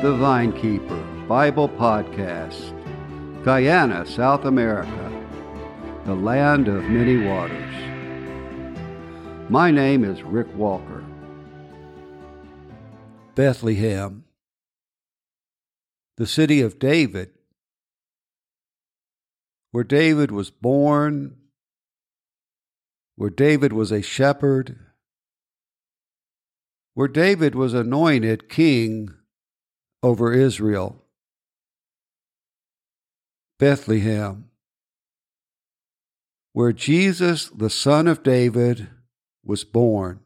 the Vinekeeper Bible Podcast, Guyana, South America, the land of many waters. My name is Rick Walker. Bethlehem, the city of David, where David was born, where David was a shepherd, where David was anointed king over Israel. Bethlehem, where Jesus, the son of David, was born.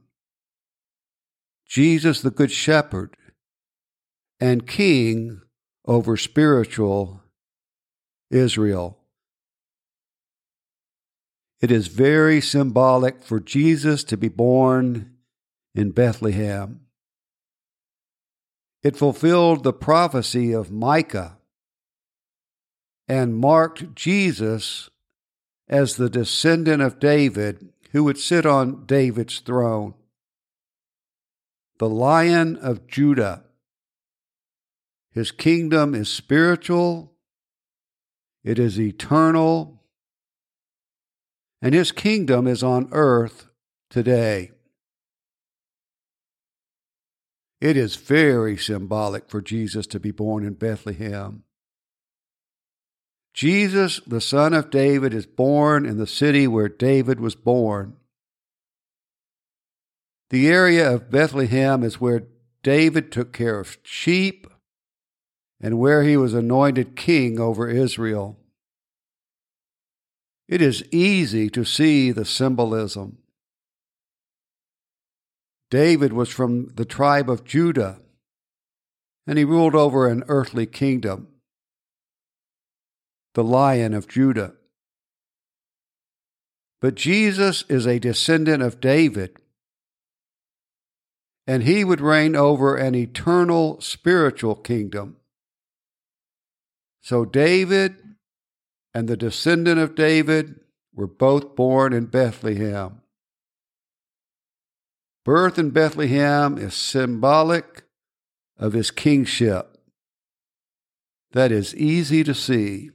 Jesus, the Good Shepherd, and King over spiritual Israel. It is very symbolic for Jesus to be born in Bethlehem. It fulfilled the prophecy of Micah and marked Jesus as the descendant of David who would sit on David's throne. The Lion of Judah. His kingdom is spiritual, it is eternal, and his kingdom is on earth today. It is very symbolic for Jesus to be born in Bethlehem. Jesus, the son of David, is born in the city where David was born. The area of Bethlehem is where David took care of sheep and where he was anointed king over Israel. It is easy to see the symbolism. David was from the tribe of Judah, and he ruled over an earthly kingdom, the Lion of Judah. But Jesus is a descendant of David, and he would reign over an eternal spiritual kingdom. So David and the descendant of David were both born in Bethlehem. Birth in Bethlehem is symbolic of his kingship. That is easy to see.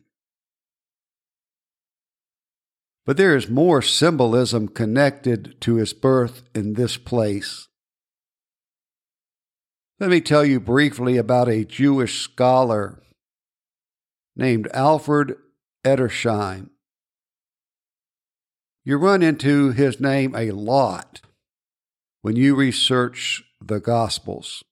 But there is more symbolism connected to his birth in this place. Let me tell you briefly about a Jewish scholar named Alfred Edersheim. You run into his name a lot when you research the Gospels.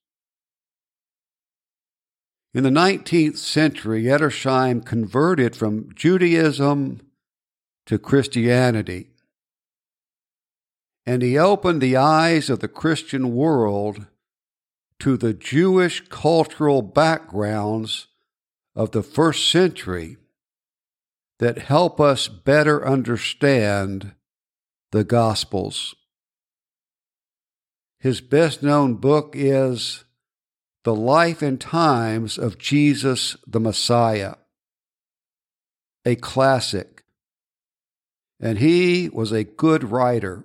In the 19th century, Edersheim converted from Judaism to Christianity. And he opened the eyes of the Christian world to the Jewish cultural backgrounds of the first century that help us better understand the Gospels. His best known book is The Life and Times of Jesus the Messiah, a classic. And he was a good writer.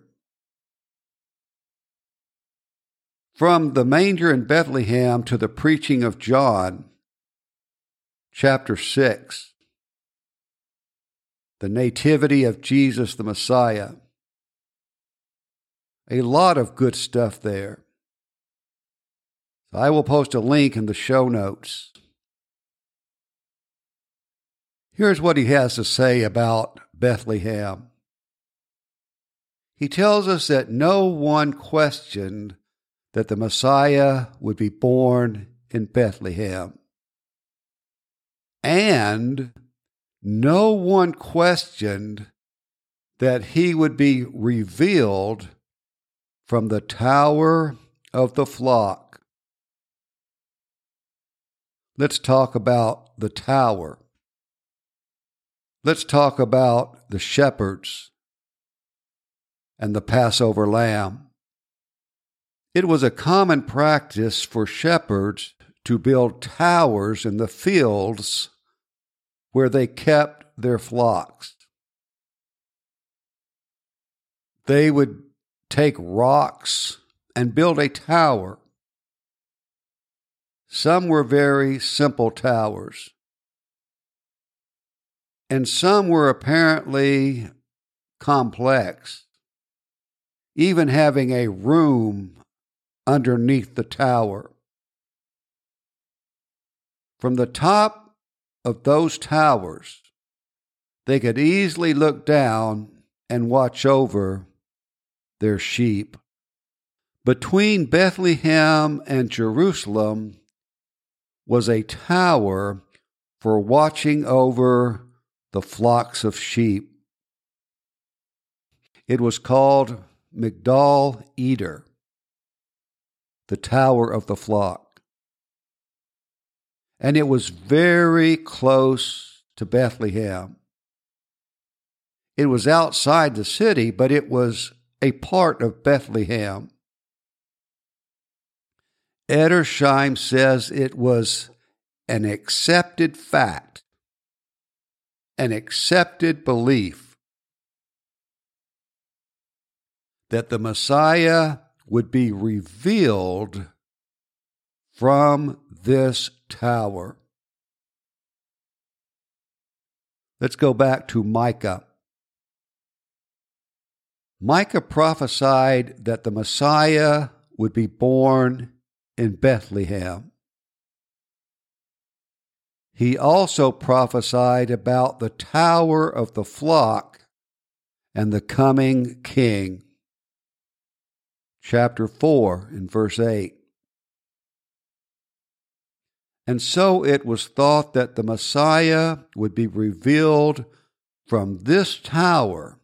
From the manger in Bethlehem to the preaching of John, chapter 6, the nativity of Jesus the Messiah a lot of good stuff there. I will post a link in the show notes. Here's what he has to say about Bethlehem. He tells us that no one questioned that the Messiah would be born in Bethlehem. And no one questioned that he would be revealed from the tower of the flock. Let's talk about the tower. Let's talk about the shepherds and the Passover lamb. It was a common practice for shepherds to build towers in the fields where they kept their flocks. They would take rocks and build a tower Some were very simple towers, and some were apparently complex, even having a room underneath the tower. From the top of those towers, they could easily look down and watch over their sheep. Between Bethlehem and Jerusalem was a tower for watching over the flocks of sheep. It was called Migdal Eder, the Tower of the Flock. And it was very close to Bethlehem. It was outside the city, but it was a part of Bethlehem. Edersheim says it was an accepted fact, an accepted belief that the Messiah would be revealed from this tower. Let's go back to Micah. Micah prophesied that the Messiah would be born in Bethlehem. He also prophesied about the tower of the flock and the coming king. Chapter 4 in verse 8. And so it was thought that the Messiah would be revealed from this tower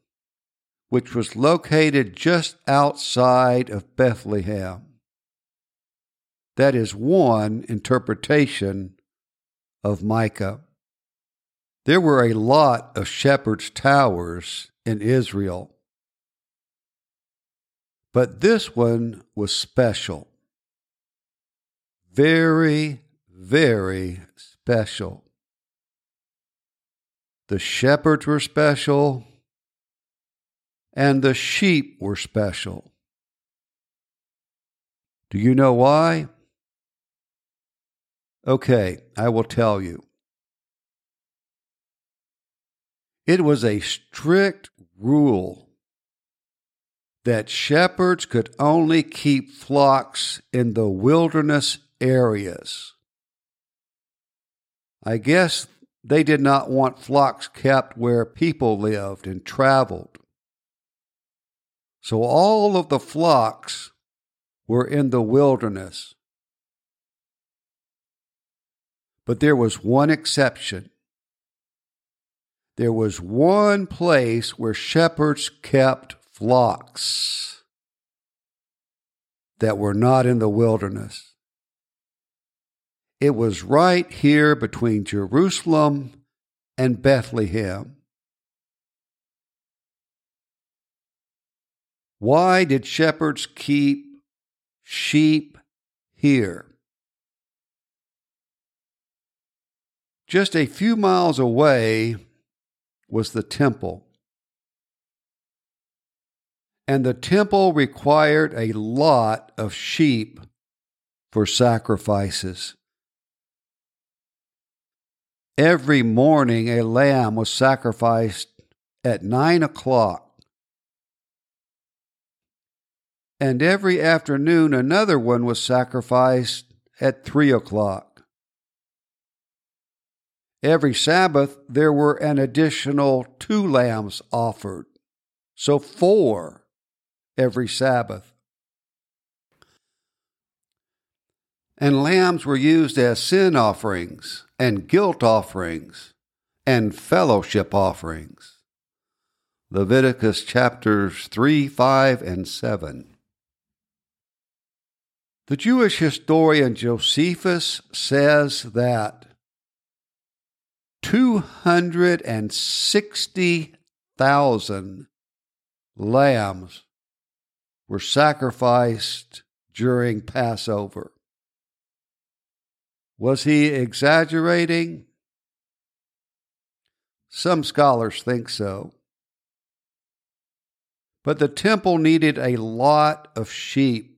which was located just outside of Bethlehem. That is one interpretation of Micah. There were a lot of shepherds' towers in Israel, but this one was special. Very, very special. The shepherds were special and the sheep were special. Do you know why? Okay, I will tell you. It was a strict rule that shepherds could only keep flocks in the wilderness areas. I guess they did not want flocks kept where people lived and traveled. So all of the flocks were in the wilderness. But there was one exception. There was one place where shepherds kept flocks that were not in the wilderness. It was right here between Jerusalem and Bethlehem. Why did shepherds keep sheep here? Just a few miles away was the temple. And the temple required a lot of sheep for sacrifices. Every morning, a lamb was sacrificed at nine o'clock and every afternoon another one was sacrificed at three o'clock. Every Sabbath there were an additional two lambs offered, so four every Sabbath. And lambs were used as sin offerings and guilt offerings and fellowship offerings. Leviticus chapters 3, 5, and 7. The Jewish historian Josephus says that 260,000 lambs were sacrificed during Passover. Was he exaggerating? Some scholars think so. But the temple needed a lot of sheep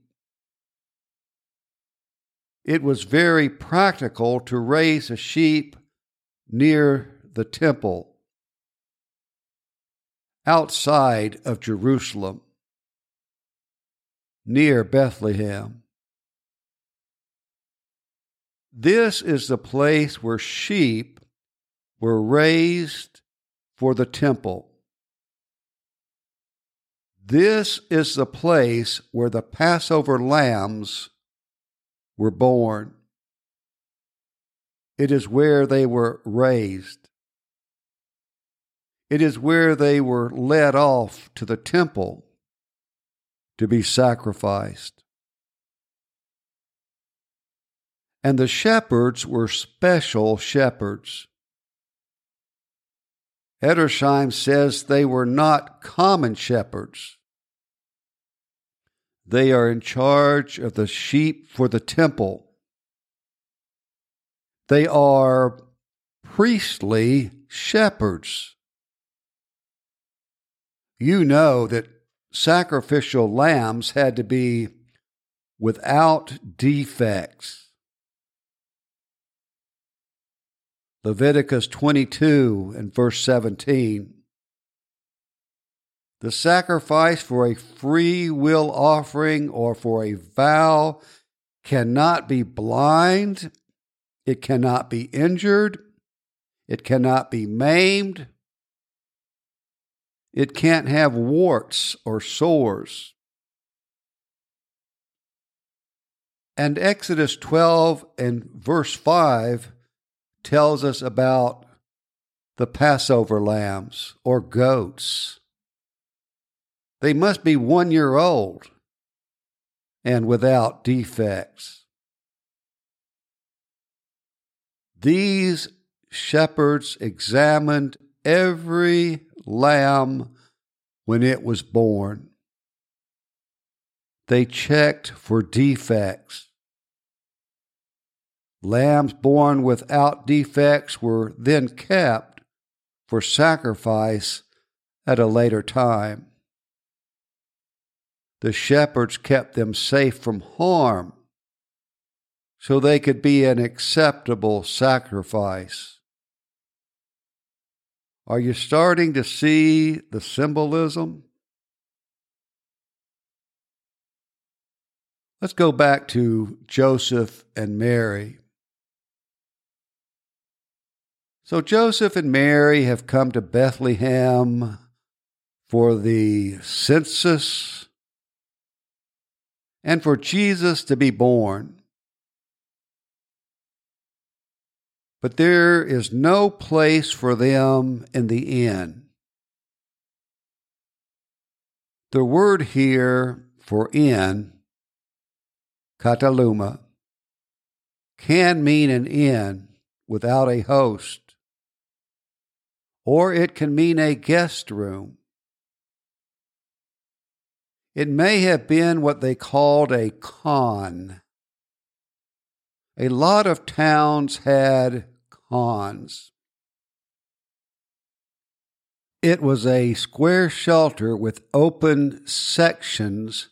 it was very practical to raise a sheep near the temple outside of Jerusalem, near Bethlehem. This is the place where sheep were raised for the temple. This is the place where the Passover lambs were born. It is where they were raised. It is where they were led off to the temple to be sacrificed. And the shepherds were special shepherds. Edersheim says they were not common shepherds. They are in charge of the sheep for the temple. They are priestly shepherds. You know that sacrificial lambs had to be without defects. Leviticus 22 and verse 17. The sacrifice for a free will offering or for a vow cannot be blind, it cannot be injured, it cannot be maimed, it can't have warts or sores. And Exodus 12 and verse 5 tells us about the Passover lambs or goats. They must be one year old and without defects. These shepherds examined every lamb when it was born. They checked for defects. Lambs born without defects were then kept for sacrifice at a later time. The shepherds kept them safe from harm so they could be an acceptable sacrifice. Are you starting to see the symbolism? Let's go back to Joseph and Mary. So Joseph and Mary have come to Bethlehem for the census and for Jesus to be born. But there is no place for them in the inn. The word here for inn, kataluma, can mean an inn without a host or it can mean a guest room. It may have been what they called a khan. A lot of towns had khans. It was a square shelter with open sections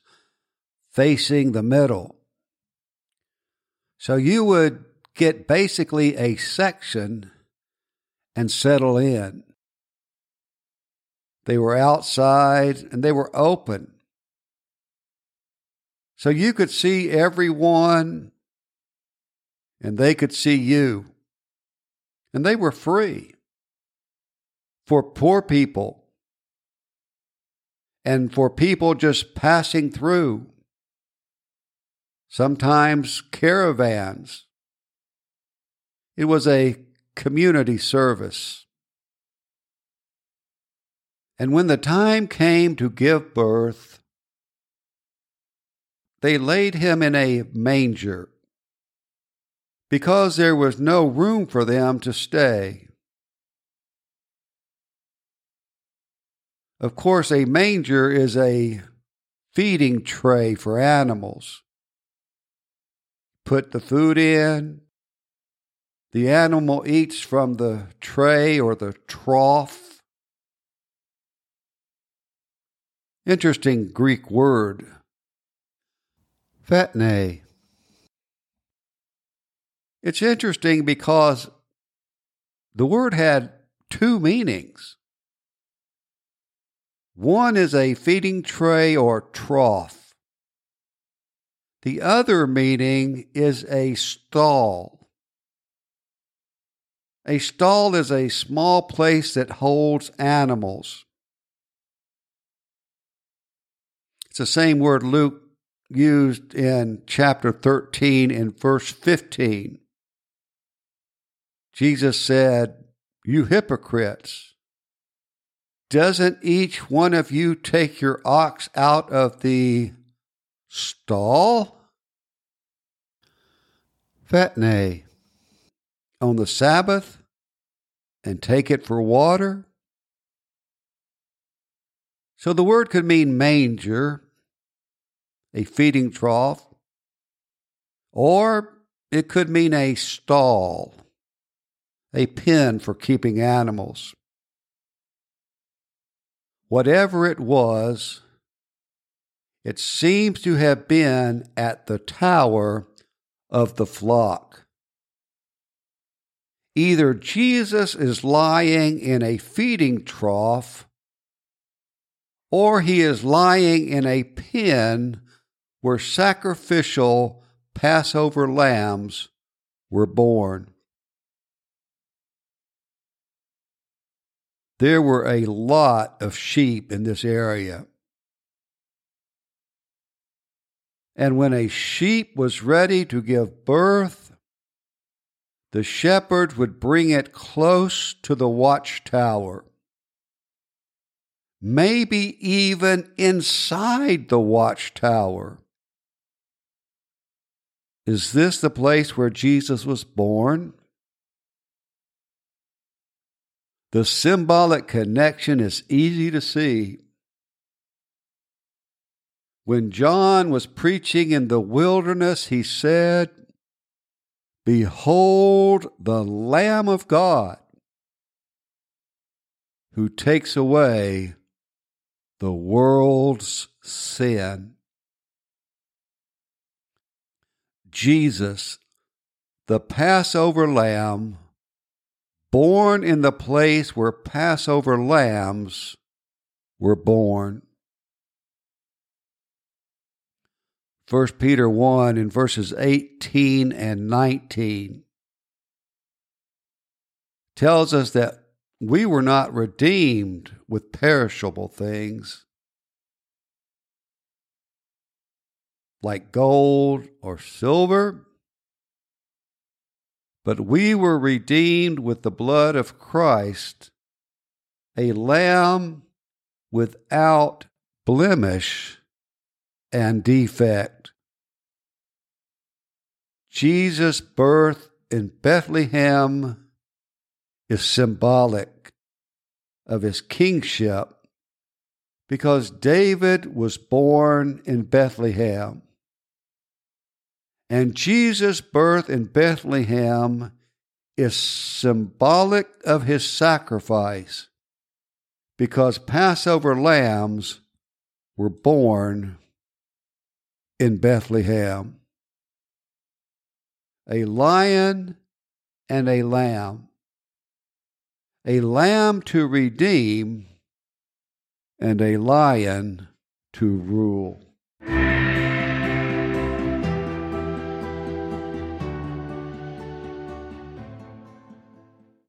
facing the middle. So you would get basically a section and settle in. They were outside and they were open. So you could see everyone and they could see you. And they were free for poor people and for people just passing through. Sometimes caravans. It was a community service. And when the time came to give birth, they laid him in a manger because there was no room for them to stay. Of course, a manger is a feeding tray for animals. Put the food in, the animal eats from the tray or the trough Interesting Greek word. Phatne. It's interesting because the word had two meanings. One is a feeding tray or trough. The other meaning is a stall. A stall is a small place that holds animals. It's the same word Luke used in chapter 13 and verse 15. Jesus said, You hypocrites, doesn't each one of you take your ox out of the stall? Phatne on the Sabbath and take it for water? So the word could mean manger, a feeding trough, or it could mean a stall, a pen for keeping animals. Whatever it was, it seems to have been at the tower of the flock. Either Jesus is lying in a feeding trough, or he is lying in a pen where sacrificial Passover lambs were born. There were a lot of sheep in this area. And when a sheep was ready to give birth, the shepherd would bring it close to the watchtower, maybe even inside the watchtower. Is this the place where Jesus was born? The symbolic connection is easy to see. When John was preaching in the wilderness, he said, Behold the Lamb of God who takes away the world's sin. Jesus, the Passover lamb, born in the place where Passover lambs were born. 1 Peter 1 in verses 18 and 19 tells us that we were not redeemed with perishable things like gold or silver but we were redeemed with the blood of Christ, a lamb without blemish and defect. Jesus' birth in Bethlehem is symbolic of his kingship because David was born in Bethlehem. And Jesus' birth in Bethlehem is symbolic of his sacrifice because Passover lambs were born in Bethlehem. A lion and a lamb. A lamb to redeem and a lion to rule.